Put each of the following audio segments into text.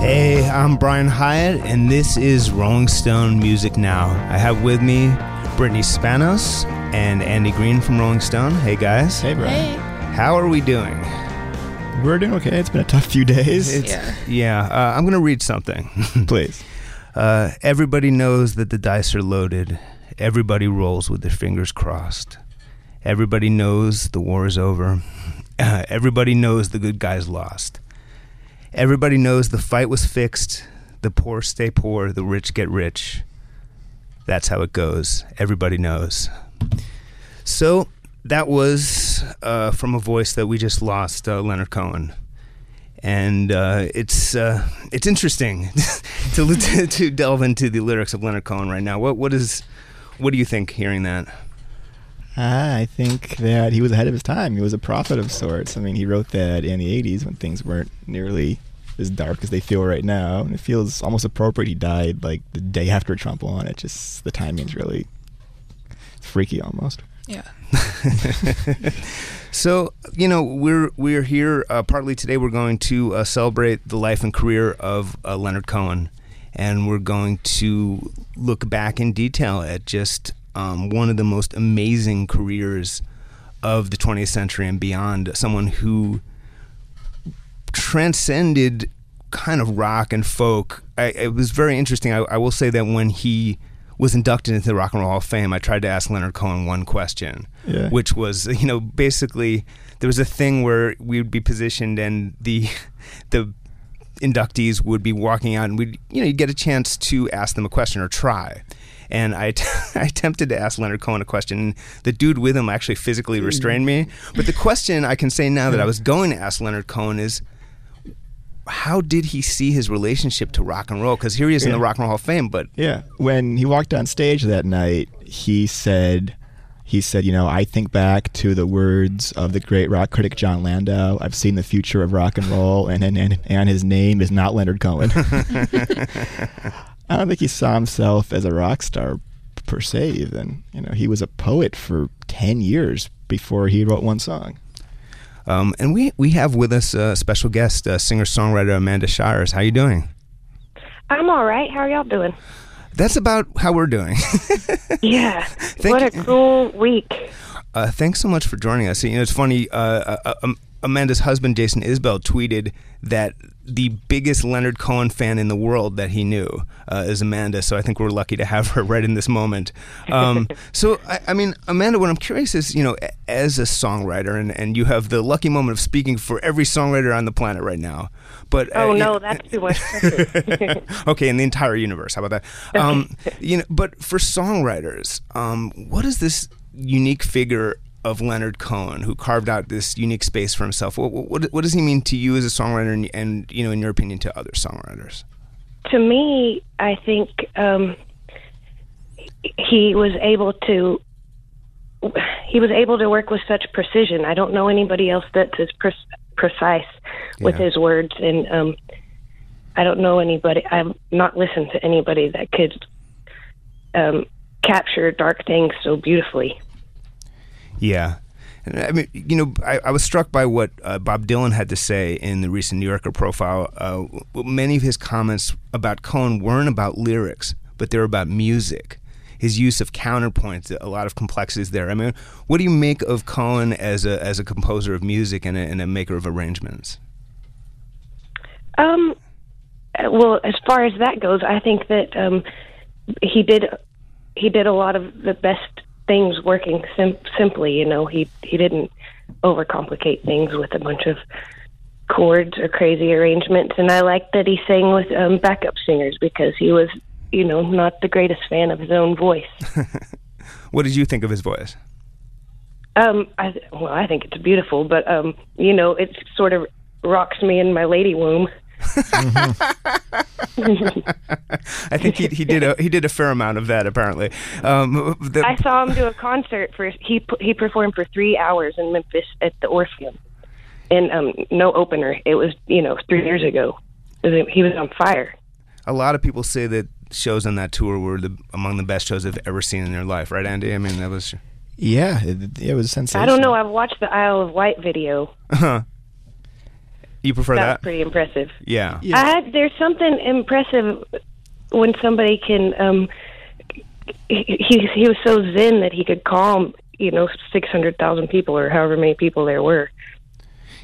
Hey, I'm Brian Hiatt, and this is Rolling Stone Music Now. I have with me Brittany Spanos and Andy Green from Rolling Stone. Hey, guys. Hey, bro. How are we doing? We're doing okay. It's been a tough few days. It's, yeah. uh, I'm going to read something. Please. Uh, everybody knows that the dice are loaded. Everybody rolls with their fingers crossed. Everybody knows the war is over. Uh, everybody knows the good guys lost. Everybody knows the fight was fixed. The poor stay poor, the rich get rich. That's how it goes. Everybody knows. So that was uh, from a voice that we just lost, uh, Leonard Cohen, and uh, it's uh, it's interesting to, to to delve into the lyrics of Leonard Cohen right now. What what is what do you think hearing that? Ah, I think that he was ahead of his time. He was a prophet of sorts. I mean, he wrote that in the 80s when things weren't nearly as dark as they feel right now. And it feels almost appropriate he died like the day after Trump won. It just, the timing's really freaky almost. Yeah. So you know we're we're here uh, partly today. We're going to uh, celebrate the life and career of uh, Leonard Cohen, and we're going to look back in detail at just um, one of the most amazing careers of the 20th century and beyond. Someone who transcended kind of rock and folk. I, it was very interesting. I, I will say that when he was inducted into the Rock and Roll Hall of Fame, I tried to ask Leonard Cohen one question, Yeah. which was, you know, basically there was a thing where we would be positioned and the the inductees would be walking out and we'd, you know, you'd get a chance to ask them a question or try. And I, I attempted to ask Leonard Cohen a question. And the dude with him actually physically hmm. restrained me. But the question I can say now that I was hmm. going to ask Leonard Cohen is, how did he see his relationship to rock and roll? Because here he is in the Rock and Roll Hall of Fame, but Yeah. When he walked on stage that night, he said, he said, you know, I think back to the words of the great rock critic Jon Landau. I've seen the future of rock and roll, and and, and, and his name is not Leonard Cohen. I don't think he saw himself as a rock star per se. Even you know, he was a poet for ten years before he wrote one song. um, and we we have with us a special guest, uh, singer songwriter Amanda Shires. How you doing? I'm all right. How are y'all doing? That's about how we're doing. Yeah. what a cool week. Uh, thanks so much for joining us. You know, it's funny. Uh, uh, um, Amanda's husband, Jason Isbell, tweeted that the biggest Leonard Cohen fan in the world that he knew uh, is Amanda. So I think we're lucky to have her right in this moment. Um, so, I, I mean, Amanda, what I'm curious is, you know, as a songwriter, and, and you have the lucky moment of speaking for every songwriter on the planet right now. But uh, Oh you- no, that's too much okay, in the entire universe. How about that? Um, you know, but for songwriters, um, what is this unique figure of Leonard Cohen who carved out this unique space for himself? What, what, what does he mean to you as a songwriter, and, and you know, in your opinion, to other songwriters? to me, I think um, he was able to. He was able to work with such precision. I don't know anybody else that's as pre- precise with Yeah. his words, and um, I don't know anybody. I've not listened to anybody that could um, capture dark things so beautifully. Yeah. And I mean, you know, I, I was struck by what uh, Bob Dylan had to say in the recent New Yorker profile. Uh, many of his comments about Cohen weren't about lyrics, but they were about music. His use of counterpoints, a lot of complexities there. I mean, what do you make of Cohen as a as a composer of music and a, and a maker of arrangements? Um, well, as far as that goes, I think that um, he did he did a lot of the best things working sim- simply. You know, he he didn't overcomplicate things with a bunch of chords or crazy arrangements. And I like that he sang with um, backup singers because he was, you know, not the greatest fan of his own voice. What did you think of his voice? Um, I well, I think it's beautiful, but um, you know, it sort of rocks me in my lady womb. I think he, he did a he did a fair amount of that apparently. Um, the, I saw him do a concert for he he performed for three hours in Memphis at the Orpheum, and um, no opener. It was you know three years ago. He was on fire. a lot of people say that shows on that tour were the among the best shows they've ever seen in their life, right, Andy? I mean, that was Yeah, it, it was sensational. I don't know. I've watched the Isle of Wight video. You prefer That that? pretty impressive. yeah. I, there's something impressive when somebody can. Um, he he he was so zen that he could calm you know six hundred thousand people or however many people there were.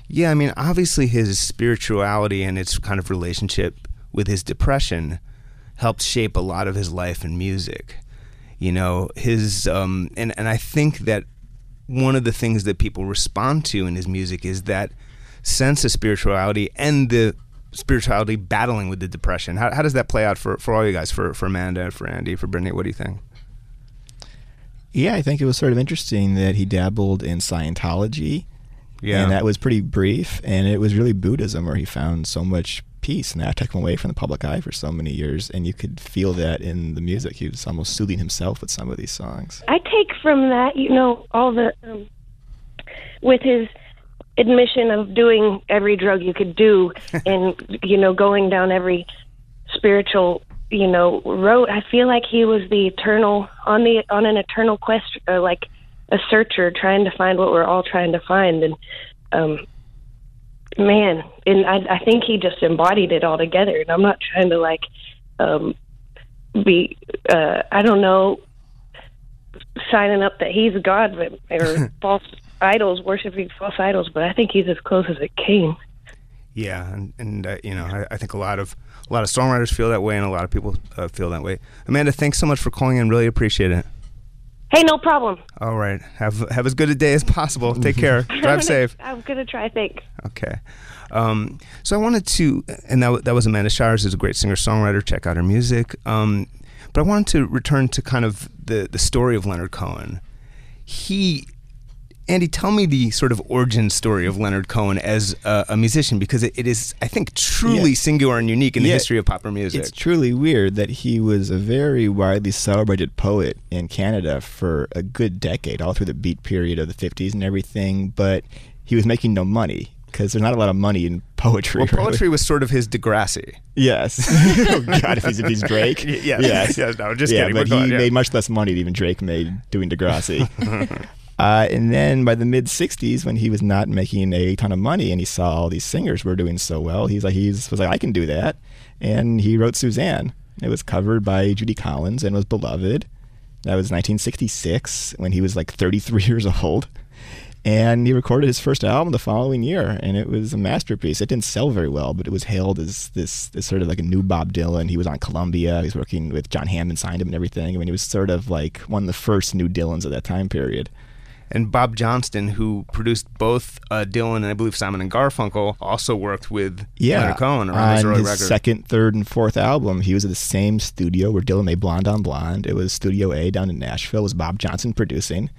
Yeah, I mean, obviously his spirituality and its kind of relationship with his depression helped shape a lot of his life and music. You know, his um and and I think that one of the things that people respond to in his music is that sense of spirituality and the spirituality battling with the depression. How, how does that play out for, for all you guys, for, for Amanda, for Andy, for Brittany? What do you think? Yeah, I think it was sort of interesting that he dabbled in Scientology. Yeah. And that was pretty brief. And it was really Buddhism where he found so much peace. And that took him away from the public eye for so many years. And you could feel that in the music. He was almost soothing himself with some of these songs. I take from that, you know, all the um, with his admission of doing every drug you could do, and you know, going down every spiritual, you know, road. I feel like he was the eternal on the on an eternal quest, uh, like a searcher trying to find what we're all trying to find, and um, man, and I, I think he just embodied it all together. And I'm not trying to like um, be, uh, I don't know, signing up that he's God but, or false idols, worshiping false idols, but I think he's as close as it came. Yeah, and, and uh, you know, I, I think a lot of a lot of songwriters feel that way, and a lot of people uh, feel that way. Amanda, thanks so much for calling in. Really appreciate it. Hey, no problem. All right, have have as good a day as possible. Take care. Drive safe. I'm gonna try. Thanks. Okay. Um, so I wanted to, and that, that was Amanda Shires, who's a great singer songwriter. Check out her music. Um, but I wanted to return to kind of the the story of Leonard Cohen. He, Andy, tell me the sort of origin story of Leonard Cohen as a, a musician because it, it is, I think, truly Yeah. singular and unique in the history of popular music. It's truly weird that he was a very widely celebrated poet in Canada for a good decade, all through the beat period of the 50s and everything, but he was making no money because there's not a lot of money in poetry. well, poetry was sort of his Degrassi. Yes. oh, God, if he's, if he's Drake. Yeah. Yes. Yeah, no, just yeah, kidding. But We're he yeah. made much less money than even Drake made doing Degrassi. uh, and then by the mid 60s, when he was not making a ton of money and he saw all these singers were doing so well, he's like, he's was like, I can do that. And he wrote Suzanne. It was covered by Judy Collins and was beloved. That was 1966 when he was like 33 years old. And he recorded his first album the following year, and it was a masterpiece. It didn't sell very well, but it was hailed as this, this sort of like a new Bob Dylan. He was on Columbia. He was working with John Hammond, signed him and everything. I mean, he was sort of like one of the first new Dylans of that time period. And Bob Johnston, who produced both uh, Dylan and I believe Simon and Garfunkel, also worked with Yeah, Leonard Cohen around on his early his record. second, third, and fourth album, he was at the same studio where Dylan made Blonde on Blonde. It was Studio A down in Nashville. It was Bob Johnston producing,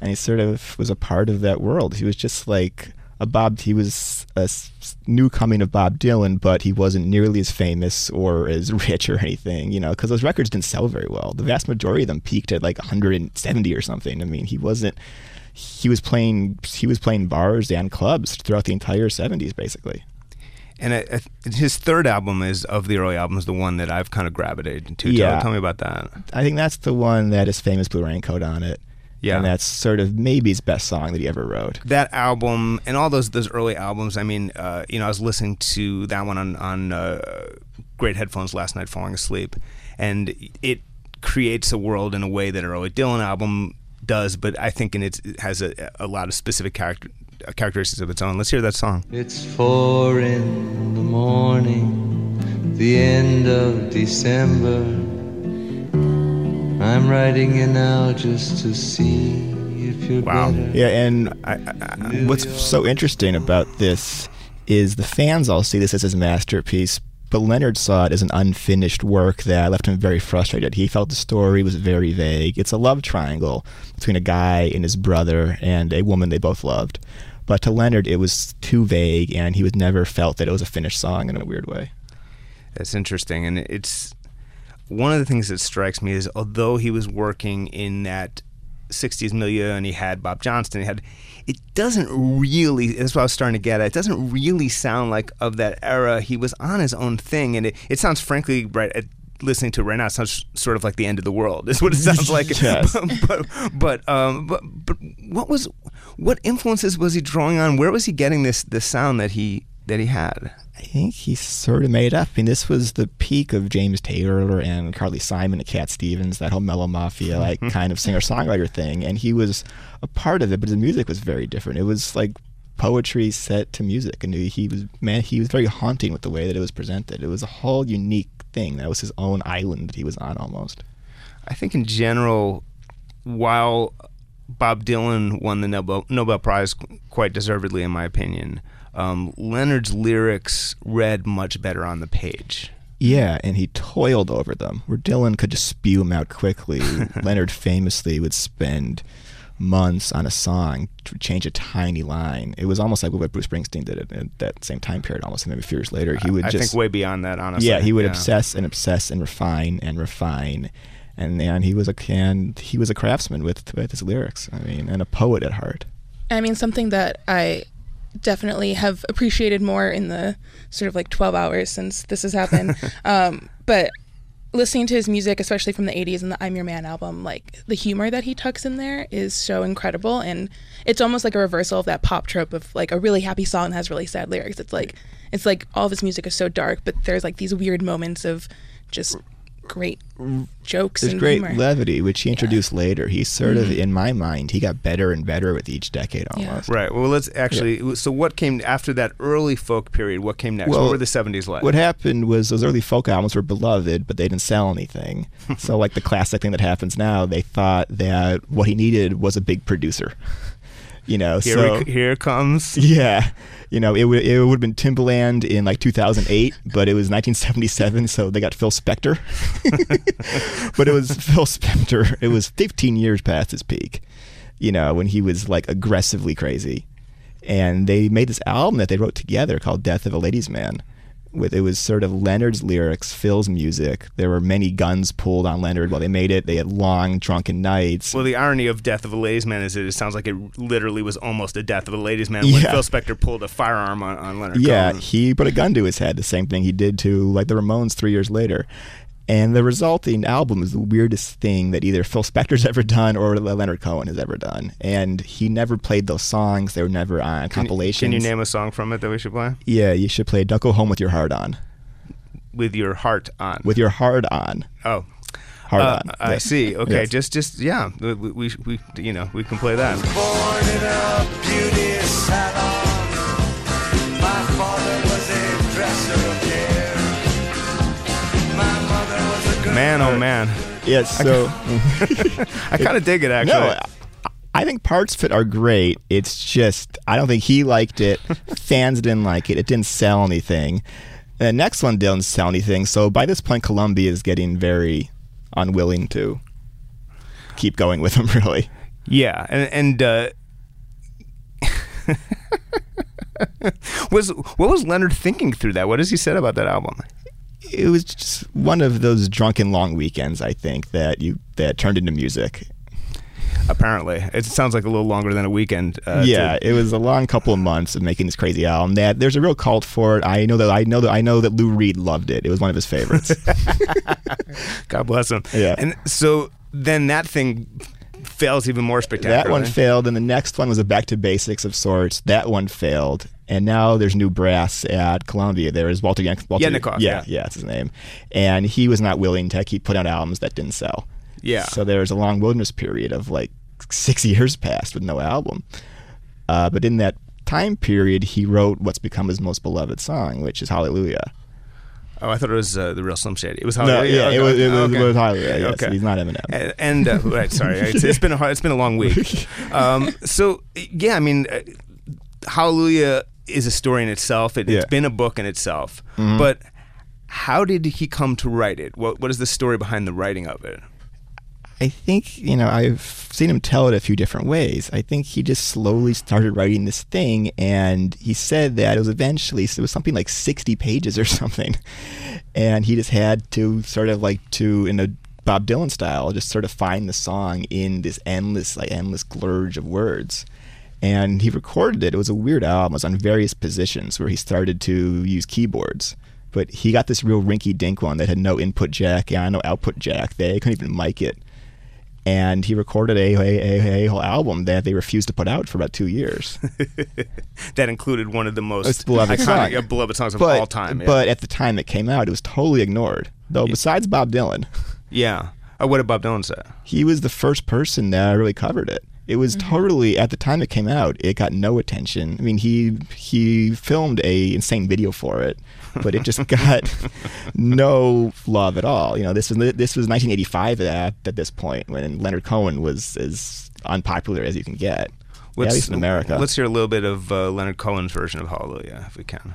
and he sort of was a part of that world. He was just like a Bob. He was a new coming of Bob Dylan, but he wasn't nearly as famous or as rich or anything, you know, because those records didn't sell very well. The vast majority of them peaked at like 170 or something. I mean, he wasn't. He was playing. He was playing bars and clubs throughout the entire 70s, basically. And I, I, his third album is of the early albums, the one that I've kind of gravitated to. Yeah. Tell, tell me about that. I think that's the one that is famous Blue Raincoat on it. Yeah. And that's sort of maybe his best song that he ever wrote. That album and all those those early albums. I mean, uh, you know, I was listening to that one on on uh, great headphones last night, falling asleep, and it creates a world in a way that an early Dylan album does. But I think in its, it has a, a lot of specific character, uh, characteristics of its own. Let's hear that song. It's four in the morning, the end of December. I'm writing you now just to see if you're Wow. better. Yeah, and I, I, what's so interesting about this is the fans all see this as his masterpiece, but Leonard saw it as an unfinished work that left him very frustrated. He felt the story was very vague. It's a love triangle between a guy and his brother and a woman they both loved. But to Leonard, it was too vague, and he was never felt that it was a finished song in a weird way. That's interesting, and it's one of the things that strikes me is although he was working in that 60s milieu and he had Bob Johnston, he had it doesn't really that's what I was starting to get at. It doesn't really sound like of that era. He was on his own thing and it, it sounds frankly right at listening to it right now it sounds sort of like the end of the world is what it sounds like Yes. but, but but um but but what was what influences was he drawing on where was he getting this this sound that he that he had I think he sort of made up. I mean, this was the peak of James Taylor and Carly Simon and Cat Stevens, that whole mellow mafia like kind of singer songwriter thing, and he was a part of it. But his music was very different. It was like poetry set to music, and he was man. He was very haunting with the way that it was presented. It was a whole unique thing. That was his own island that he was on almost. I think in general, while Bob Dylan won the Nobel, Nobel Prize quite deservedly, in my opinion, um, Leonard's lyrics read much better on the page. Yeah, and he toiled over them. Where Dylan could just spew them out quickly, Leonard famously would spend months on a song to change a tiny line. It was almost like what Bruce Springsteen did at, at that same time period, almost maybe a few years later. He would I just think way beyond that, honestly. yeah, he would obsess and obsess and refine and refine, and and he was a and he was a craftsman with with his lyrics. I mean, and a poet at heart. I mean, something that I definitely have appreciated more in the sort of like 12 hours since this has happened. um, but listening to his music, especially from the 80s and the I'm Your Man album, like the humor that he tucks in there is so incredible. And it's almost like a reversal of that pop trope of like a really happy song that has really sad lyrics. It's like, it's like all of his music is so dark, but there's like these weird moments of just great jokes There's and great humor. levity, which he introduced later. He sort of, mm-hmm. in my mind, he got better and better with each decade Yeah. almost. Right. Well, let's actually. So, what came after that early folk period? What came next? Well, what were the '70s like? What happened was those early folk albums were beloved, but they didn't sell anything. so, like the classic thing that happens now, they thought that what he needed was a big producer. You know, here, so we, here comes. yeah, you know, it would it would have been Timbaland in like 2008, but it was 1977, so they got Phil Spector. but it was Phil Spector. It was 15 years past his peak. You know, when he was like aggressively crazy, and they made this album that they wrote together called "Death of a Ladies' Man." With it was sort of Leonard's lyrics, Phil's music. There were many guns pulled on Leonard while they made it. They had long, drunken nights. Well, the irony of Death of a Ladies' Man is that it sounds like it literally was almost a Death of a Ladies' Man when Yeah. Phil Spector pulled a firearm on, on Leonard Yeah, Cohen. he put a gun to his head. The same thing he did to like the Ramones three years later. And the resulting album is the weirdest thing that either Phil Spector's ever done or Leonard Cohen has ever done. And he never played those songs. They were never on Can you- Can you name a song from it that we should play? Yeah, you should play "Don't Go Home with Your Heart On." With your heart on. With your heart on. oh. Heart Uh, on. I Yes. see. Okay, Yes. just, just yeah. We, we, we, we, you know, we can play that. Man, oh man, Yes. So I kind of dig it actually. no, I- think parts of it are great. It's just I don't think he liked it. Fans didn't like it. It didn't sell anything. The next one didn't sell anything. So by this point, Columbia is getting very unwilling to keep going with him. Really, Yeah, and and uh, was what was Leonard thinking through that? What has he said about that album? It was just one of those drunken long weekends. I think that you that turned into music. Apparently, it sounds like a little longer than a weekend. Uh, yeah, to- it was a long couple of months of making this crazy album. That there's a real cult for it. I know that I know that I know that Lou Reed loved it. It was one of his favorites. God bless him. Yeah. and so then that thing fails even more spectacularly. that one failed, and the next one was a back to basics of sorts. That one failed, and now there's new brass at Columbia. There is Walter, Yan- Walter Yeah, yeah. yeah, that's his name. And he was not willing to keep putting out albums that didn't sell. Yeah. So there was a long wilderness period of like six years passed with no album. Uh, but in that time period, he wrote what's become his most beloved song, which is Hallelujah. Oh, I thought it was uh, the real Slim Shady. It was No, Hallelujah. yeah, it was, it was, okay. it was Hallelujah. Yes, Okay. he's not Eminem. And, and uh, right, sorry, it's, it's been a hard, it's been a long week. Um, so yeah, I mean, uh, Hallelujah is a story in itself. It, Yeah. It's been a book in itself. Mm-hmm. But how did he come to write it? What what is the story behind the writing of it? I think, you know, I've seen him tell it a few different ways. I think he just slowly started writing this thing, and he said that it was eventually, it was something like 60 pages or something. And he just had to sort of like to, in a Bob Dylan style, just sort of find the song in this endless, like endless glurge of words. And he recorded it. It was a weird album. It was on various positions where he started to use keyboards. But he got this real rinky dink one that had no input jack and no output jack. They couldn't even mic it and he recorded a, a, a, a whole album that they refused to put out for about two years. that included one of the most It's beloved iconic, song. beloved songs of but, all time. yeah. But at the time it came out, it was totally ignored. Though besides Bob Dylan, yeah, uh, what did Bob Dylan say? he was the first person that really covered it. It was totally at the time it came out, it got no attention. I mean, he he filmed a insane video for it, but it just got no love at all. You know, this was this was 1985 at at this point when Leonard Cohen was as unpopular as you can get. Yeah, at least in America. Let's hear a little bit of uh, Leonard Cohen's version of Hallelujah, if we can.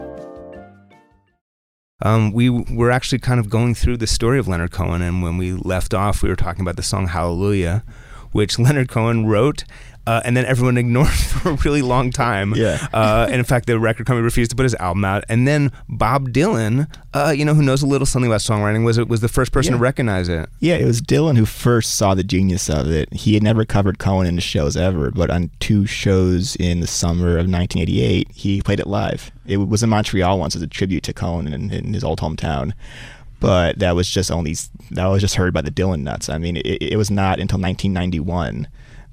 Um, we were actually kind of going through the story of Leonard Cohen, and when we left off, we were talking about the song Hallelujah, which Leonard Cohen wrote. Uh, and then everyone ignored for a really long time. Yeah. Uh, and in fact, the record company refused to put his album out. And then Bob Dylan, uh, you know, who knows a little something about songwriting, was was the first person Yeah. to recognize it. Yeah, it was Dylan who first saw the genius of it. He had never covered Cohen in his shows ever, but on two shows in the summer of 1988, he played it live. It was in Montreal once as a tribute to Cohen in, in his old hometown. But that was just only that was just heard by the Dylan nuts. I mean, it, it was not until 1991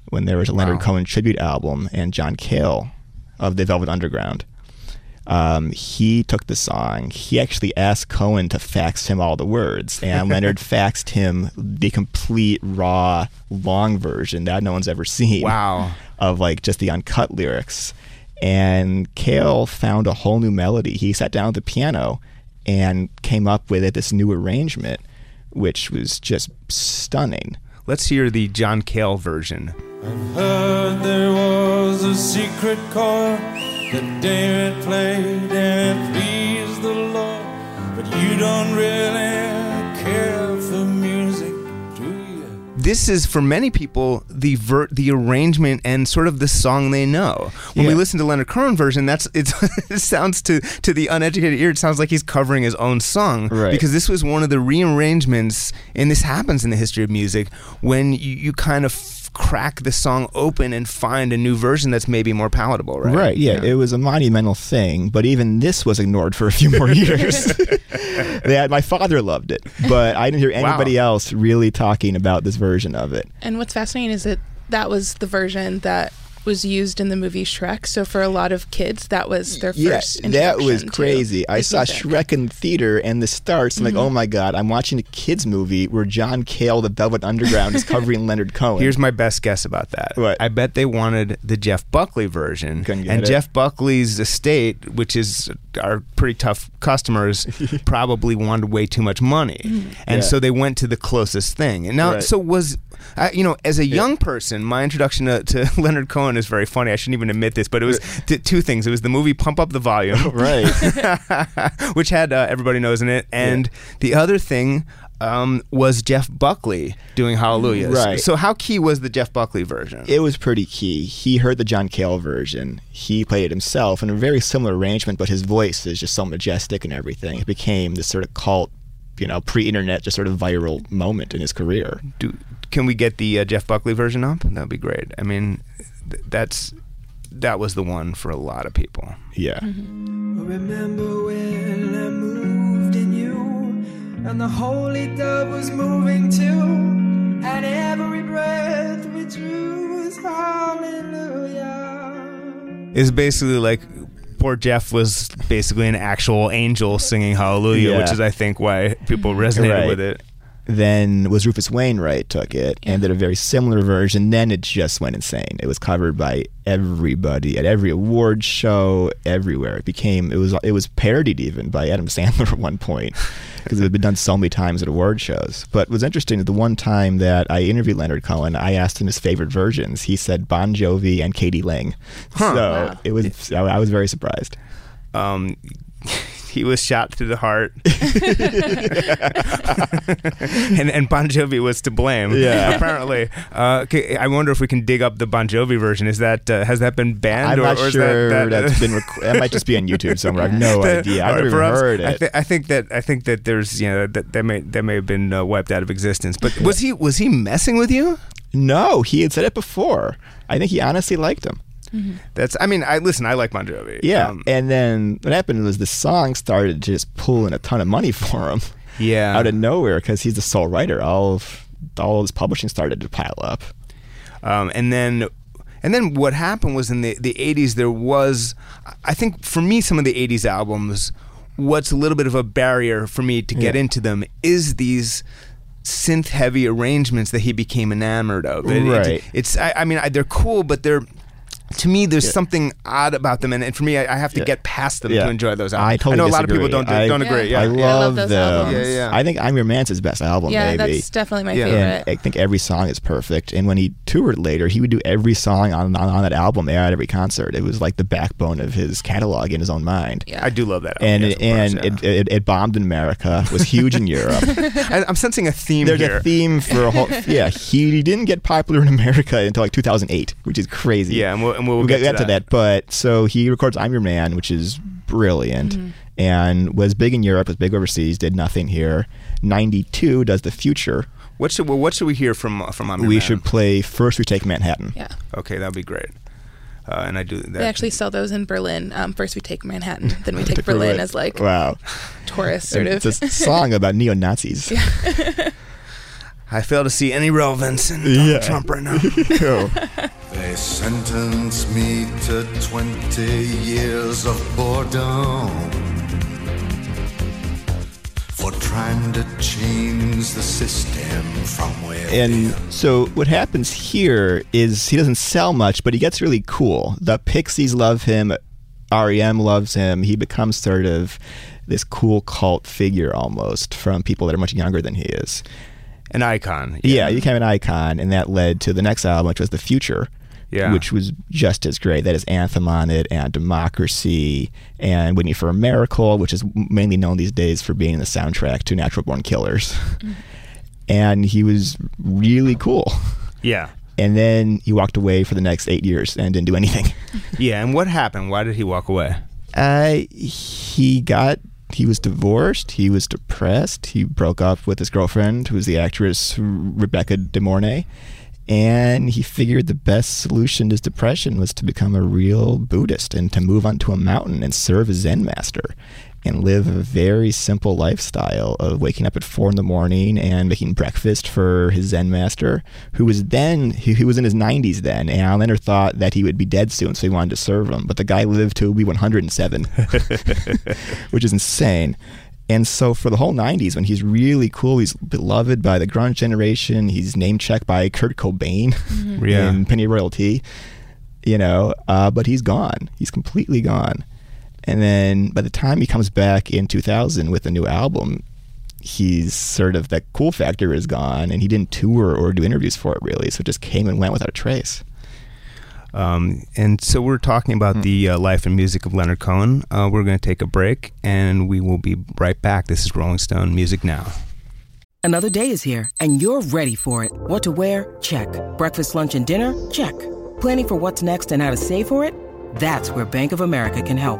when there was a Leonard Wow. Cohen tribute album and John Cale of the Velvet Underground um, he took the song. He actually asked Cohen to fax him all the words, and Leonard faxed him the complete raw, long version that no one's ever seen. Wow. Of like just the uncut lyrics. And Cale found a whole new melody. He sat down at the piano and came up with it, this new arrangement, which was just stunning. Let's hear the John Cale version. Heard there was a secret chord that David played and it pleased the Lord, but you don't really this is for many people the ver- the arrangement and sort of the song they know. When we listen to Leonard Cohen version, that's it's, it sounds to to the uneducated ear, it sounds like he's covering his own song. Right. Because this was one of the rearrangements, and this happens in the history of music when you, you kind of crack the song open and find a new version that's maybe more palatable, right? Right, yeah, it was a monumental thing, but even this was ignored for a few more years. that my father loved it, but I didn't hear Wow. anybody else really talking about this version of it. And what's fascinating is that that was the version that was used in the movie Shrek. So for a lot of kids, that was their Yeah, first. that was crazy. I saw music. Shrek in the theater, and the starts. I'm like, mm-hmm. oh my god, I'm watching a kids movie where John Cale, the Velvet Underground, is covering Leonard Cohen. Here's my best guess about that. What? I bet they wanted the Jeff Buckley version. Couldn't get and it. Jeff Buckley's estate, which is our pretty tough customers, probably wanted way too much money. Mm-hmm. And Yeah. so they went to the closest thing. And now, Right. so was, I, you know, as a young person, my introduction to, to Leonard Cohen is very funny. I shouldn't even admit this, but it was t- two things. It was the movie Pump Up the Volume. right. which had uh, everybody knows in it, and the other thing um, was Jeff Buckley doing Hallelujah. Right. So how key was the Jeff Buckley version? It was pretty key. He heard the John Cale version. He played it himself in a very similar arrangement, but his voice is just so majestic and everything. It became this sort of cult, you know, pre-internet, just sort of viral moment in his career. Do, can we get the uh, Jeff Buckley version up? That'd be great. I mean, th- that's that was the one for a lot of people. Yeah. Mm-hmm. Remember when I moved in you? and the holy dove was moving too, and every breath we drew was hallelujah. Is basically like poor Jeff was basically an actual angel singing Hallelujah, Yeah. which is I think why people mm-hmm. resonated Right. with it. Then was Rufus Wainwright took it and did a very similar version. Then it just went insane. It was covered by everybody at every award show, everywhere. It became it was it was parodied even by Adam Sandler at one point because it had been done so many times at award shows. But what's interesting is the one time that I interviewed Leonard Cohen, I asked him his favorite versions. He said Bon Jovi and k.d. lang. So Wow. it was I, I was very surprised. Um, he was shot through the heart, and and Bon Jovi was to blame. Yeah. apparently. Uh, okay, I wonder if we can dig up the Bon Jovi version. Is that uh, has that been banned? I'm or, not or is sure that, that, has been. Rec- that might just be on YouTube somewhere. I have no idea. I've never perhaps- heard I, it. I think that I think that there's you know that that may that may have been uh, wiped out of existence. But was he was he messing with you? No, he had said it before. I think he honestly liked him. That's I mean I listen I like Bon Jovi. Yeah. Um, and then what happened was the song started just pulling a ton of money for him yeah. out of nowhere because he's the sole writer. All of all of his publishing started to pile up. Um, and then and then what happened was in the, the 80s there was I think for me some of the 80s albums what's a little bit of a barrier for me to get Yeah. into them is these synth heavy arrangements that he became enamored of. It- it- Right. it's I, I mean I, they're cool but they're to me, there's something odd about them, and, and for me, I, I have to Yeah. get past them Yeah. to enjoy those I albums. totally know a lot of people don't I- don't agree. Yeah. I Yeah, love, I love those them. albums. Yeah, yeah. I think I'm Your Man's his best album. yeah, maybe. that's definitely my Yeah. favorite. And I think every song is perfect. And when he toured later, he would do every song on, on, on that album at every concert. It was like the backbone of his catalog in his own mind. Yeah. I do love that. And album, yes, of and course, it, it, it bombed in America, was huge in Europe. I, I'm sensing a theme There's here. a theme for a whole. Yeah, he, he didn't get popular in America until like 2008, which is crazy. Yeah, and we'll, we'll, we'll get, get, to that. But so he records "I'm Your Man," which is brilliant, and was big in Europe, was big overseas, did nothing here. '92 does "The Future." What should well, what should we hear from uh, from I'm Your we Man? should play first. We take Manhattan. yeah. Okay, that'd be great. Uh, and I do that. They actually sell those in Berlin. Um, first we take Manhattan, then we take Berlin Berlin. as like wow, tourist sort And of. it's a song about neo Nazis. I fail to see any relevance in Yeah. Donald Trump right now. They sentenced me to 20 years of boredom for trying to change the system from within. And so what happens here is he doesn't sell much, but he gets really cool. The Pixies love him. REM loves him. He becomes sort of this cool cult figure almost from people that are much younger than he is. An icon. Yeah, he became an icon, and that led to the next album, which was The Future. Yeah. Which was just as great. That is Anthem on it, and Democracy, and Waiting for a Miracle, which is mainly known these days for being the soundtrack to Natural Born Killers. and he was really cool. Yeah. And then he walked away for the next eight years and didn't do anything. Yeah. And what happened? Why did he walk away? Uh, he got he was divorced. He was depressed. He broke up with his girlfriend, who was the actress Rebecca De Mornay, and he figured the best solution to his depression was to become a real Buddhist and to move onto a mountain and serve a Zen master and live a very simple lifestyle of waking up at four in the morning and making breakfast for his Zen master, who was then he, he was in his 90s then, and Al Leonard thought that he would be dead soon, so he wanted to serve him. But the guy lived to be 107, which is insane. And so for the whole 90s, when he's really cool, he's beloved by the grunge generation. He's name checked by Kurt Cobain Yeah. in Pennyroyal Tea, you know, uh, but he's gone. He's completely gone. And then by the time he comes back in 2000 with a new album, he's sort of that cool factor is gone, and he didn't tour or do interviews for it really, so it just came and went without a trace. Um, and so we're talking about Hmm. the uh, life and music of Leonard Cohen. Uh, we're going to take a break, and we will be right back. This is Rolling Stone Music Now. Another day is here, and you're ready for it. What to wear? Check. Breakfast, lunch, and dinner? Check. Planning for what's next and how to save for it? That's where Bank of America can help.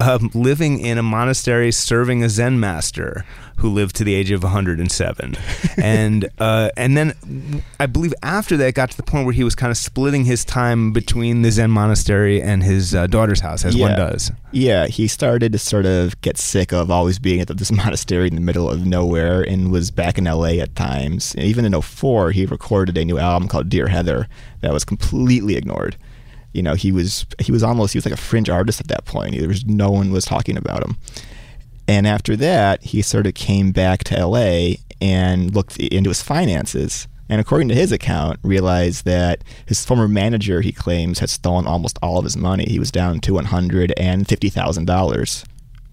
um, living in a monastery, serving a Zen master who lived to the age of 107, and uh, and then I believe after that it got to the point where he was kind of splitting his time between the Zen monastery and his uh, daughter's house, as one does. Yeah, he started to sort of get sick of always being at this monastery in the middle of nowhere and was back in LA at times. And even in 04, he recorded a new album called Dear Heather that was completely ignored. You know, he was he was almost he was like a fringe artist at that point. There was no one was talking about him. And after that, he sort of came back to LA and looked into his finances. And according to his account, realized that his former manager, he claims, had stolen almost all of his money. He was down to one hundred and fifty thousand dollars.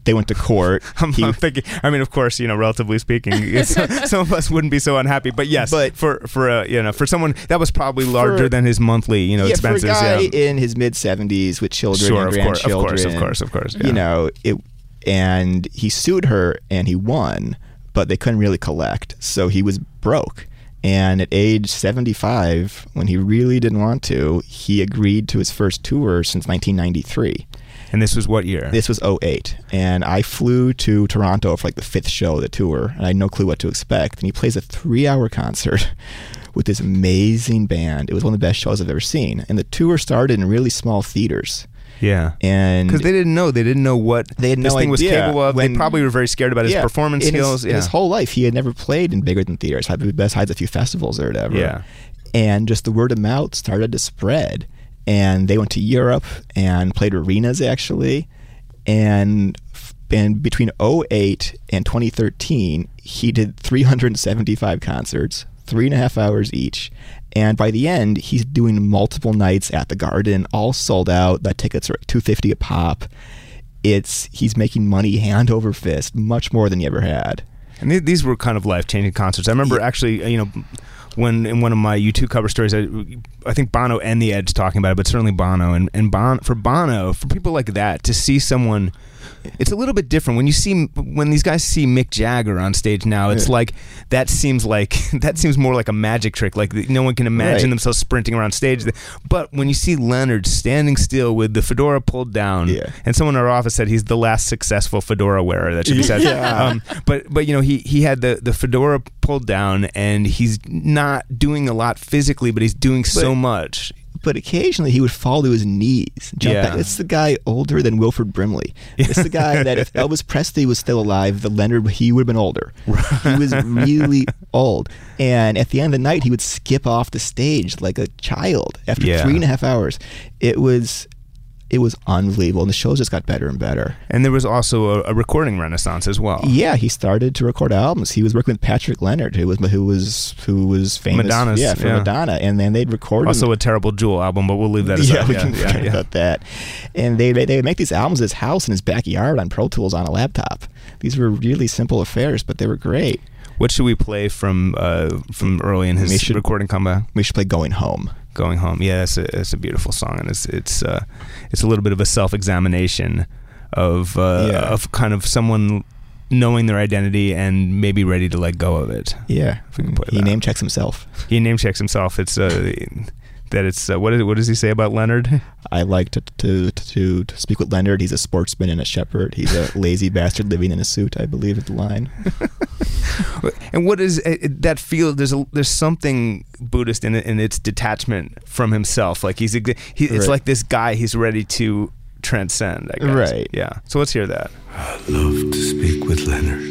They went to court. I'm, He- I'm thinking. I mean, of course, you know, relatively speaking, some of us wouldn't be so unhappy. But yes, But- for for uh, you know, for someone that was probably larger For- than his monthly, you know, yeah, expenses. for a guy yeah. in his mid seventies with children Sure, and of course, of course, grandchildren, of course, of course, yeah. You know, it, and he sued her and he won, but they couldn't really collect, so he was broke. And at age 75, when he really didn't want to, he agreed to his first tour since 1993. And this was what year? This was 08. And I flew to Toronto for like the fifth show of the tour, and I had no clue what to expect. And he plays a three hour concert with this amazing band. It was one of the best shows I've ever seen. And the tour started in really small theaters. yeah. And Because they didn't know, they didn't know what They had this no thing was idea capable of. when- they probably were very scared about his Yeah, performance in his- skills. in his whole life, he had never played in bigger than theaters, besides a few festivals or whatever. Yeah. And just the word of mouth started to spread. And they went to Europe and played arenas actually. And and between 08 and 2013, he did 375 concerts, three and a half hours each. And by the end, he's doing multiple nights at the Garden, all sold out. The tickets are 250 a pop. It's he's making money hand over fist, much more than he ever had. and th- these were kind of life changing concerts. I remember actually, uh, you know. When in one of my U2 cover stories, I, I think Bono and The Edge talking about it, but certainly Bono. And and bon, for Bono, for people like that, to see someone, it's a little bit different when you see when these guys see Mick Jagger on stage now. It's Yeah. like that seems like that seems more like a magic trick. Like no one can imagine Right. themselves sprinting around stage. But when you see Leonard standing still with the fedora pulled down, Yeah. and someone in our office said he's the last successful fedora wearer. That should be said. Yeah. Um, but but you know he he had the the fedora pulled down, and he's not doing a lot physically, but he's doing so But- much. But occasionally he would fall to his knees. Jump Yeah. back. It's the guy older than Wilford Brimley. It's the guy that if Elvis Presley was still alive, the Leonard he would have been older. He was really old. And at the end of the night, he would skip off the stage like a child after Yeah. three and a half hours. It was, it was unbelievable, and the shows just got better and better. And there was also a, a recording renaissance as well. Yeah, he started to record albums. He was working with Patrick Leonard, who was who was who was famous. Madonna's, yeah, for yeah. Madonna, and then they'd record Also a terrible Jewel album, but we'll leave that yeah, aside. we can forget about that. And they, they they would make these albums at his house in his backyard on Pro Tools on a laptop. These were really simple affairs, but they were great. What should we play from uh, from early in his We should- recording comeback? We should play "Going Home." Going home, yeah, it's a, it's a beautiful song, and it's it's uh, it's a little bit of a self examination of uh, Yeah. of kind of someone knowing their identity and maybe ready to let go of it. Yeah, If we can play he name checks himself. He name checks himself. It's uh, that it's uh, what is what does he say about Leonard? I like to, to to to speak with Leonard. He's a sportsman and a shepherd. He's a lazy bastard living in a suit. I believe is the line. And what is it, it- that feel? There's a, there's something Buddhist in it, in its detachment from himself. Like he's ex- he, it's Right. like this guy he's ready to transcend. I guess. Right. Yeah. So let's hear that. I'd love to speak with Leonard.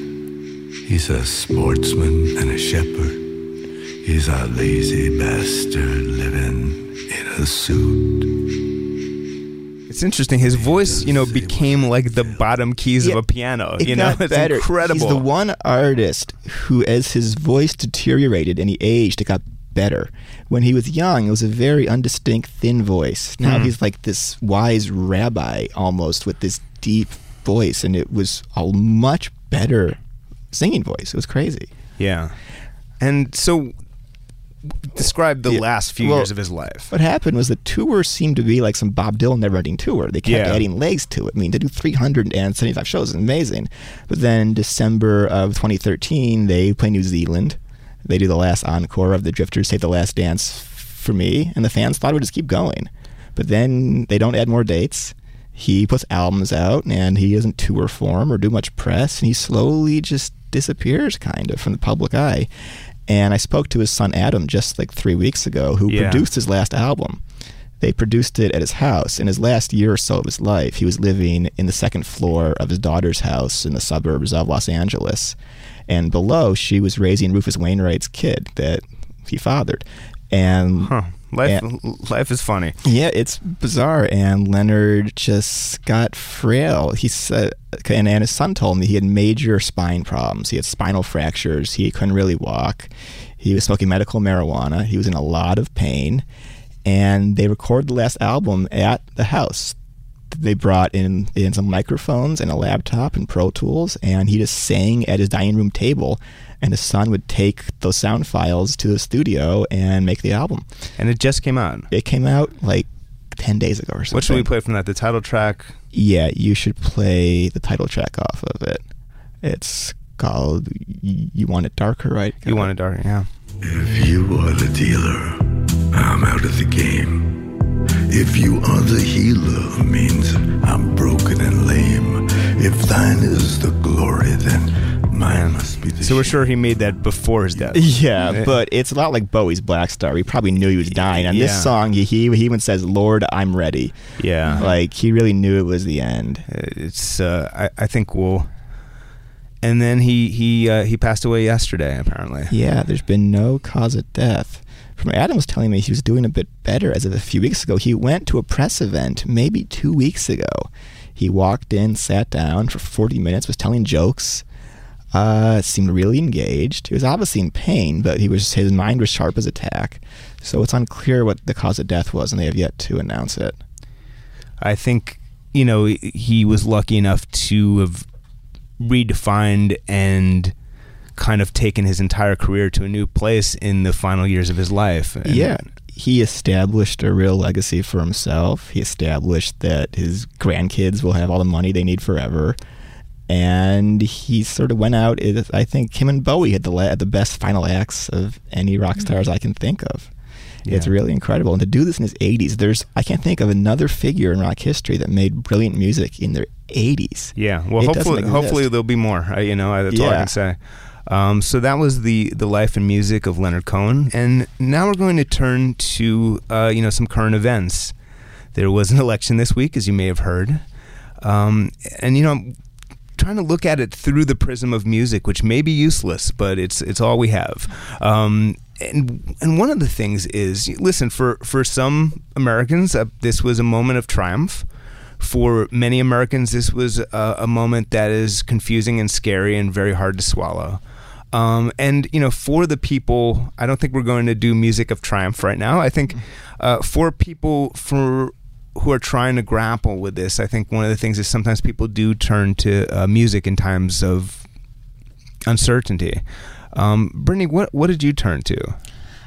He's a sportsman and a shepherd. He's a lazy bastard living in a suit. It's interesting. His voice, you know, became like the bottom keys Yeah, of a piano. It you know, got it's better. incredible. He's the one artist who, as his voice deteriorated and he aged, it got better. When he was young, it was a very undistinct, thin voice. Now Hmm. he's like this wise rabbi almost with this deep voice, and it was a much better singing voice. It was crazy. Yeah. And so describe the Yeah. last few Well, years of his life. What happened was the tour seemed to be like some Bob Dylan never-ending tour. They kept Yeah. adding legs to it. I mean, to do 375 shows is amazing. But then December of 2013, they play New Zealand. They do the last encore of the Drifters, Save the Last Dance for me, and the fans thought it would just keep going. But then they don't add more dates. He puts albums out, and he doesn't tour form or do much press, and he slowly just disappears, kind of, from the public eye. And I spoke to his son Adam just like three weeks ago, who Yeah. produced his last album. They produced it at his house. In his last year or so of his life, he was living in the second floor of his daughter's house in the suburbs of Los Angeles. And below, she was raising Rufus Wainwright's kid that he fathered. And Huh. Life, and- life is funny. yeah, it's bizarre. And Leonard just got frail. He said, and, and his son told me he had major spine problems. He had spinal fractures. He couldn't really walk. He was smoking medical marijuana. He was in a lot of pain. And they recorded the last album at the house. They brought in, in some microphones and a laptop and Pro Tools, and he just sang at his dining room table. And his son would take those sound files to the studio and make the album. And it just came out. It came out like 10 days ago or something. What should we play from that? The title track? Yeah, you should play the title track off of it. It's called You Want It Darker, right? You Want It Darker, yeah. If you are the dealer, I'm out of the game. If you are the healer, means I'm broken and lame. If thine is the glory, then mine must be the So we're sure he made that before his death. Yeah, but it's a lot like Bowie's Blackstar. He probably knew he was dying. On this song, he, he he even says, "Lord, I'm ready." Yeah. like he really knew it was the end. It's uh, I, I think we'll. And then he he uh, he passed away yesterday. Apparently. Yeah, there's been no cause of death. From Adam was telling me he was doing a bit better as of a few weeks ago. He went to a press event maybe two weeks ago. He walked in, sat down for 40 minutes, was telling jokes. Uh, seemed really engaged. He was obviously in pain, but he was his mind was sharp as a tack. So it's unclear what the cause of death was, and they have yet to announce it. I think you know he was lucky enough to have redefined and kind of taken his entire career to a new place in the final years of his life. And- yeah. He established a real legacy for himself. He established that his grandkids will have all the money they need forever. And he sort of went out. I think him and Bowie had the la- the best final acts of any rock stars I can think of. It's really incredible, and to do this in his 80s, there's I can't think of another figure in rock history that made brilliant music in their 80s. Yeah. Well, It hopefully, hopefully there'll be more. Uh, you know, that's all I can say. Um, so that was the the life and music of Leonard Cohen, and now we're going to turn to uh, you know some current events. There was an election this week, as you may have heard, um, and you know. I'm Trying to look at it through the prism of music, which may be useless, but it's it's all we have. Um, and and one of the things is, listen, for for some Americans, uh, this was a moment of triumph for many Americans, this was a, a moment that is confusing and scary and very hard to swallow. Um, and you know, for the people, I don't think we're going to do music of triumph right now. I think uh, for people for who are trying to grapple with this, I think one of the things is sometimes people do turn to uh, music in times of uncertainty. Um, Brittany, what what did you turn to?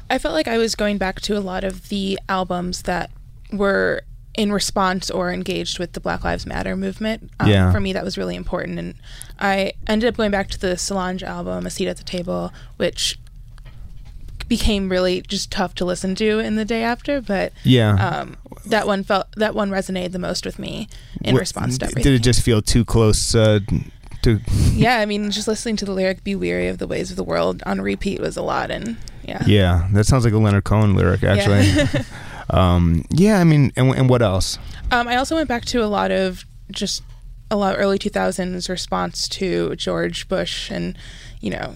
I felt like I was going back to a lot of the albums that were in response or engaged with the Black Lives Matter movement. Um, Yeah. For me, that was really important. And I ended up going back to the Solange album, A Seat at the Table, which became really just tough to listen to in the day after. But Yeah. um, that one felt that one resonated the most with me in What- response to everything. Did it just feel too close uh, to? yeah, I mean, just listening to the lyric "Be weary of the ways of the world" on repeat was a lot, and yeah, Yeah, that sounds like a Leonard Cohen lyric, actually. Yeah. um, yeah, I mean, and, and what else? Um, I also went back to a lot of just a lot of early 2000s response to George Bush and, you know,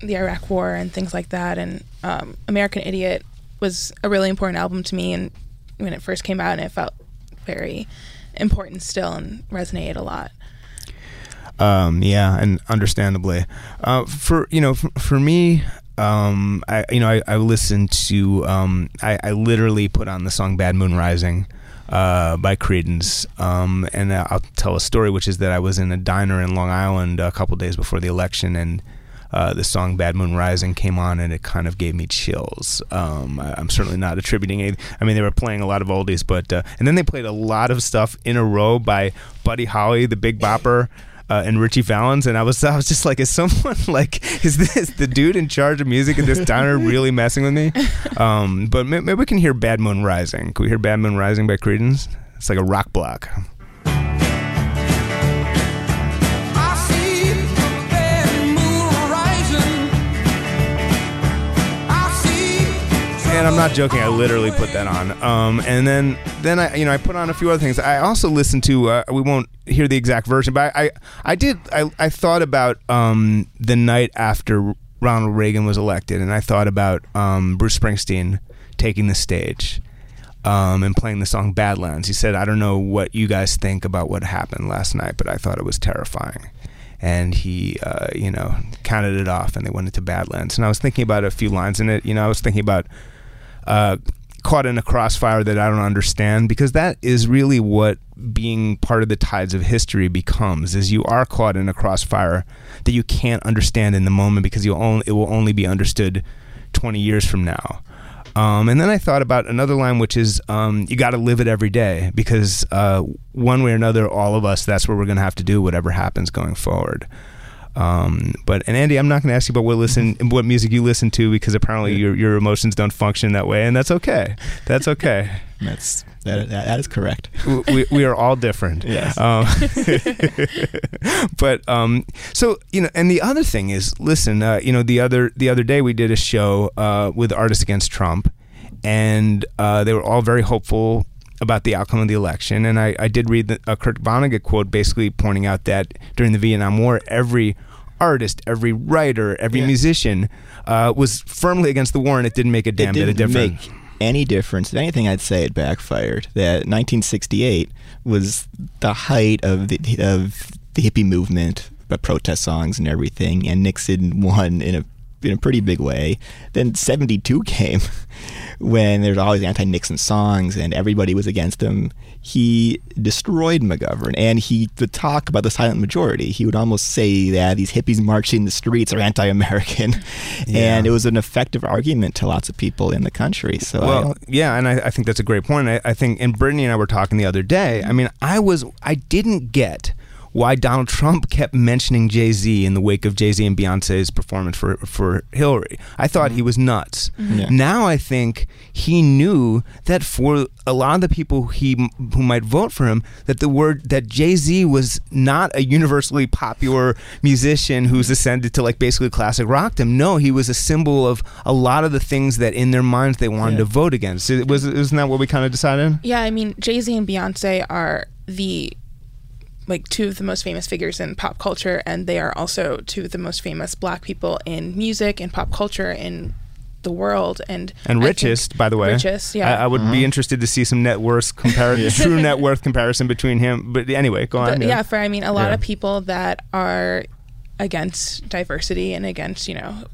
the Iraq War and things like that. And um, American Idiot was a really important album to me. And when it first came out, and it felt very important still and resonated a lot. Um, yeah, and understandably, uh, for you know, for, for me, um, I you know, I, I listened to, um, I, I literally put on the song "Bad Moon Rising." Uh, by Creedence, um, and I'll tell a story, which is that I was in a diner in Long Island a couple days before the election, and uh, the song "Bad Moon Rising" came on, and it kind of gave me chills. Um, I, am certainly not attributing it. I mean, they were playing a lot of oldies, but uh, and then they played a lot of stuff in a row by Buddy Holly, the Big Bopper. Uh, and Ritchie Valens, and I was I was just like, is someone like is this the dude in charge of music in this diner really messing with me? Um, but maybe we can hear "Bad Moon Rising." Can we hear "Bad Moon Rising" by Creedence? It's like a rock block. And I'm not joking. I literally put that on. Um, and then then I you know I put on a few other things. I also listened to. Uh, we won't hear the exact version, but I I, I did. I, I thought about um, the night after Ronald Reagan was elected, and I thought about um, Bruce Springsteen taking the stage. Um, and playing the song Badlands. He said, I don't know what you guys think about what happened last night, but I thought it was terrifying and he, uh, you know, counted it off, and they went into Badlands. And I was thinking about a few lines in it. You know, I was thinking about uh, caught in a crossfire that I don't understand because that is really what being part of the tides of history becomes is you are caught in a crossfire that you can't understand in the moment because you only it will only be understood 20 years from now. Um, and then I thought about another line, which is um, you got to live it every day because uh, one way or another, all of us, that's what we're going to have to do, whatever happens going forward. Um, but and Andy, I'm not going to ask you about what listen what music you listen to because apparently your your emotions don't function that way, and that's okay. That's okay. that's that, that is correct. we, we are all different. Yes. Um, but um, so you know, and the other thing is, listen, uh, you know, the other the other day we did a show uh, with Artists Against Trump, and uh, they were all very hopeful about the outcome of the election. And I, I did read the, a Kurt Vonnegut quote basically pointing out that during the Vietnam War, every artist, every writer, every yeah. musician uh, was firmly against the war, and it didn't make a damn bit of difference. Make any difference. If anything, I'd say it backfired. That 1968 was the height of the of the hippie movement, but protest songs and everything, and Nixon won in a in a pretty big way. Then 72 came when there's all these anti Nixon songs and everybody was against him. He destroyed McGovern and he would talk about the silent majority. He would almost say that these hippies marching the streets are anti American. Yeah. And it was an effective argument to lots of people in the country. So, well, yeah, and I, I, think that's a great point. I, I think, and Brittany and I were talking the other day. I mean, I was, I didn't get why Donald Trump kept mentioning Jay Z in the wake of Jay Z and Beyonce's performance for for Hillary. I thought mm-hmm. he was nuts. Mm-hmm. Yeah. Now I think he knew that for a lot of the people he who might vote for him, that the word that Jay Z was not a universally popular musician who's ascended to like basically classic rockdom. No, he was a symbol of a lot of the things that in their minds they wanted yeah. to vote against. It was isn't that what we kind of decided? Yeah, I mean Jay Z and Beyonce are the like two of the most famous figures in pop culture, and they are also two of the most famous black people in music and pop culture in the world and and richest by the way richest yeah I, I would mm-hmm. be interested to see some net worth comparison true net worth comparison between him but anyway go on yeah. yeah. for I mean a lot yeah. of people that are against diversity and against you know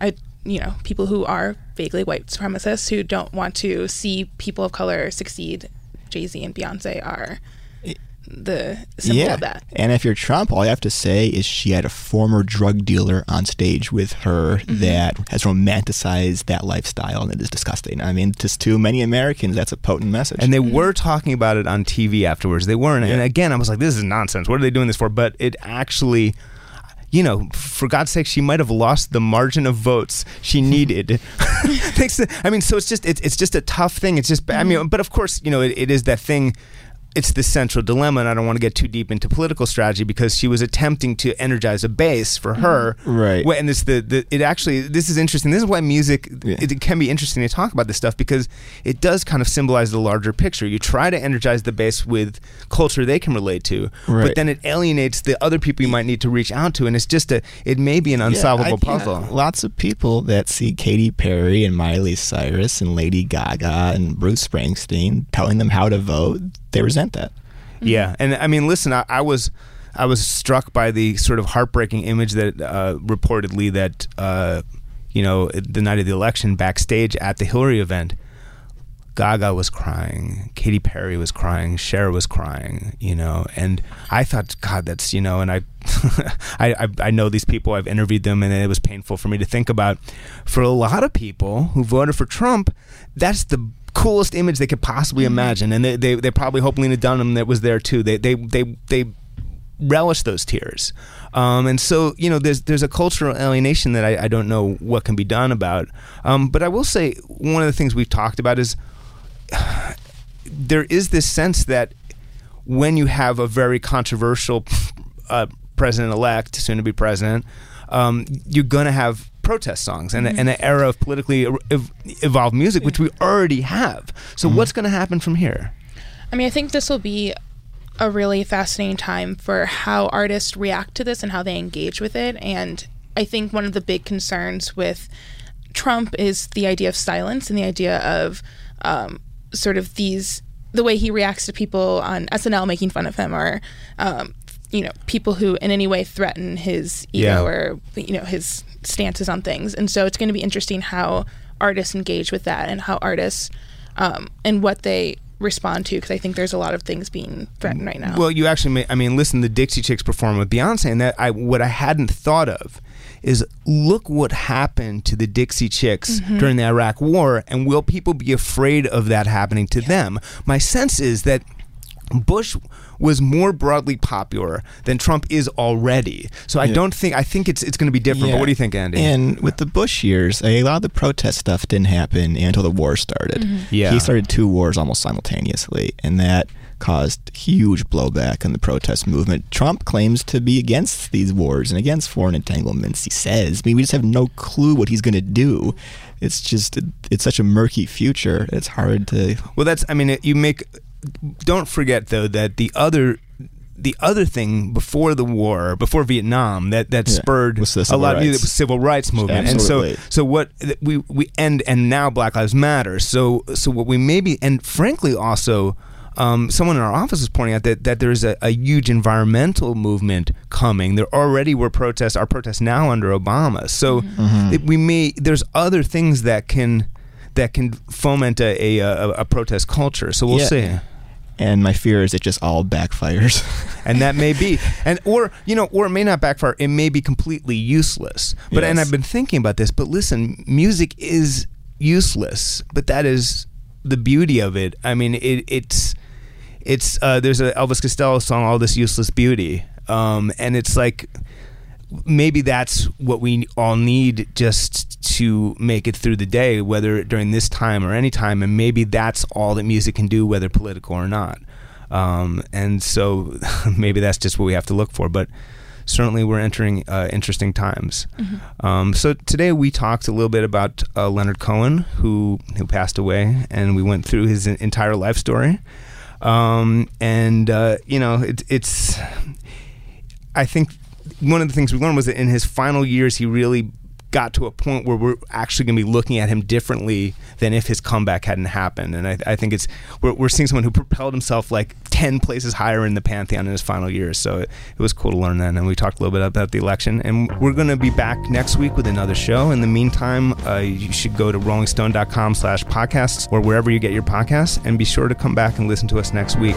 I you know people who are vaguely white supremacists who don't want to see people of color succeed Jay Z and Beyonce are the symbol yeah. of that. And if you're Trump, all you have to say is she had a former drug dealer on stage with her mm-hmm. that has romanticized that lifestyle, and it is disgusting. I mean, just to many Americans, that's a potent message. And they mm-hmm. were talking about it on TV afterwards. They weren't. Yeah. And again, I was like, this is nonsense. What are they doing this for? But it actually you know, for God's sake, she might have lost the margin of votes she needed. I mean, so it's just it's, it's just a tough thing. It's just I mean, mm-hmm. but of course, you know, it, it is that thing it's the central dilemma, and I don't want to get too deep into political strategy because she was attempting to energize a base for her, mm-hmm. right? And this the, the it actually this is interesting. This is why music yeah. it, it, can be interesting to talk about this stuff because it does kind of symbolize the larger picture. You try to energize the base with culture they can relate to, right. but then it alienates the other people you might need to reach out to, and it's just a it may be an unsolvable yeah, I, puzzle. You know, lots of people that see Katy Perry and Miley Cyrus and Lady Gaga and Bruce Springsteen telling them how to vote they resent that. Yeah, and I mean, listen, I, I was I was struck by the sort of heartbreaking image that uh, reportedly that uh, you know the night of the election backstage at the Hillary event. Gaga was crying, Katy Perry was crying, Cher was crying, you know, and I thought, God, that's you know, and I, I, I, I know these people, I've interviewed them, and it was painful for me to think about. For a lot of people who voted for Trump, that's the coolest image they could possibly imagine, and they, they, they probably hope Lena Dunham that was there too. They, they, they, they relish those tears. Um, and so, you know, there's there's a cultural alienation that I, I don't know what can be done about. Um, but I will say one of the things we've talked about is there is this sense that when you have a very controversial uh, president-elect, soon-to-be president, um, you're going to have protest songs and, Mhm. and an era of politically ev- evolved music, which we already have. So what's going to happen from here? I mean, I think this will be a really fascinating time for how artists react to this and how they engage with it. And I think one of the big concerns with Trump is the idea of silence and the idea of um, sort of these the way he reacts to people on SNL making fun of him or um, you know people who in any way threaten his ego Yeah. or you know his stances on things. And so it's going to be interesting how artists engage with that and how artists um, and what they respond to because I think there's a lot of things being threatened right now. Well, you actually, may, I mean, listen, the Dixie Chicks perform with Beyonce, and that I what I hadn't thought of is look what happened to the Dixie Chicks Mhm. during the Iraq War, and will people be afraid of that happening to them? My sense is that Bush was more broadly popular than Trump is already. So I Yeah. don't think I think it's it's going to be different. But what do you think, Andy? And with the Bush years, a lot of the protest stuff didn't happen until the war started. Mhm. Yeah. He started two wars almost simultaneously, and that caused huge blowback in the protest movement. Trump claims to be against these wars and against foreign entanglements. He says, I mean, we just have no clue what he's going to do. It's just, it's such a murky future. It's hard to. Well, that's. I mean, it, you make. Don't forget though that the other. The other thing before the war, before Vietnam, that that Yeah, spurred was the a civil lot of rights. the civil rights movement, Absolutely. and so so what we we end and now Black Lives Matter. So so what we maybe and frankly also. Um, someone in our office is pointing out that, that there's a, a huge environmental movement coming. There already were protests, our protests now under Obama. So Mm-hmm. it, we may there's other things that can that can foment a a, a, a protest culture. So we'll Yeah. see. And my fear is it just all backfires. and that may be. And or you know or it may not backfire. It may be completely useless. But and i've been thinking about this but listen music is useless but that is the beauty of it. I mean it, it's it's uh, there's an elvis costello song all this useless beauty. Um, and it's like maybe that's what we all need just to make it through the day, whether during this time or any time. And maybe that's all that music can do, whether political or not. Um, and so maybe that's just what we have to look for. But certainly we're entering uh, interesting times. Um, so today we talked a little bit about uh, Leonard Cohen, who who passed away, and we went through his entire life story. Um, and uh, you know, it, it's I think one of the things we learned was that in his final years, he really got to a point where we're actually going to be looking at him differently than if his comeback hadn't happened. And I, I think it's we're, we're seeing someone who propelled himself like ten places higher in the pantheon in his final years. So it, it was cool to learn that. And we talked a little bit about the election. And we're going to be back next week with another show. In the meantime, uh, you should go to rollingstone.com/slash podcasts or wherever you get your podcasts, and be sure to come back and listen to us next week.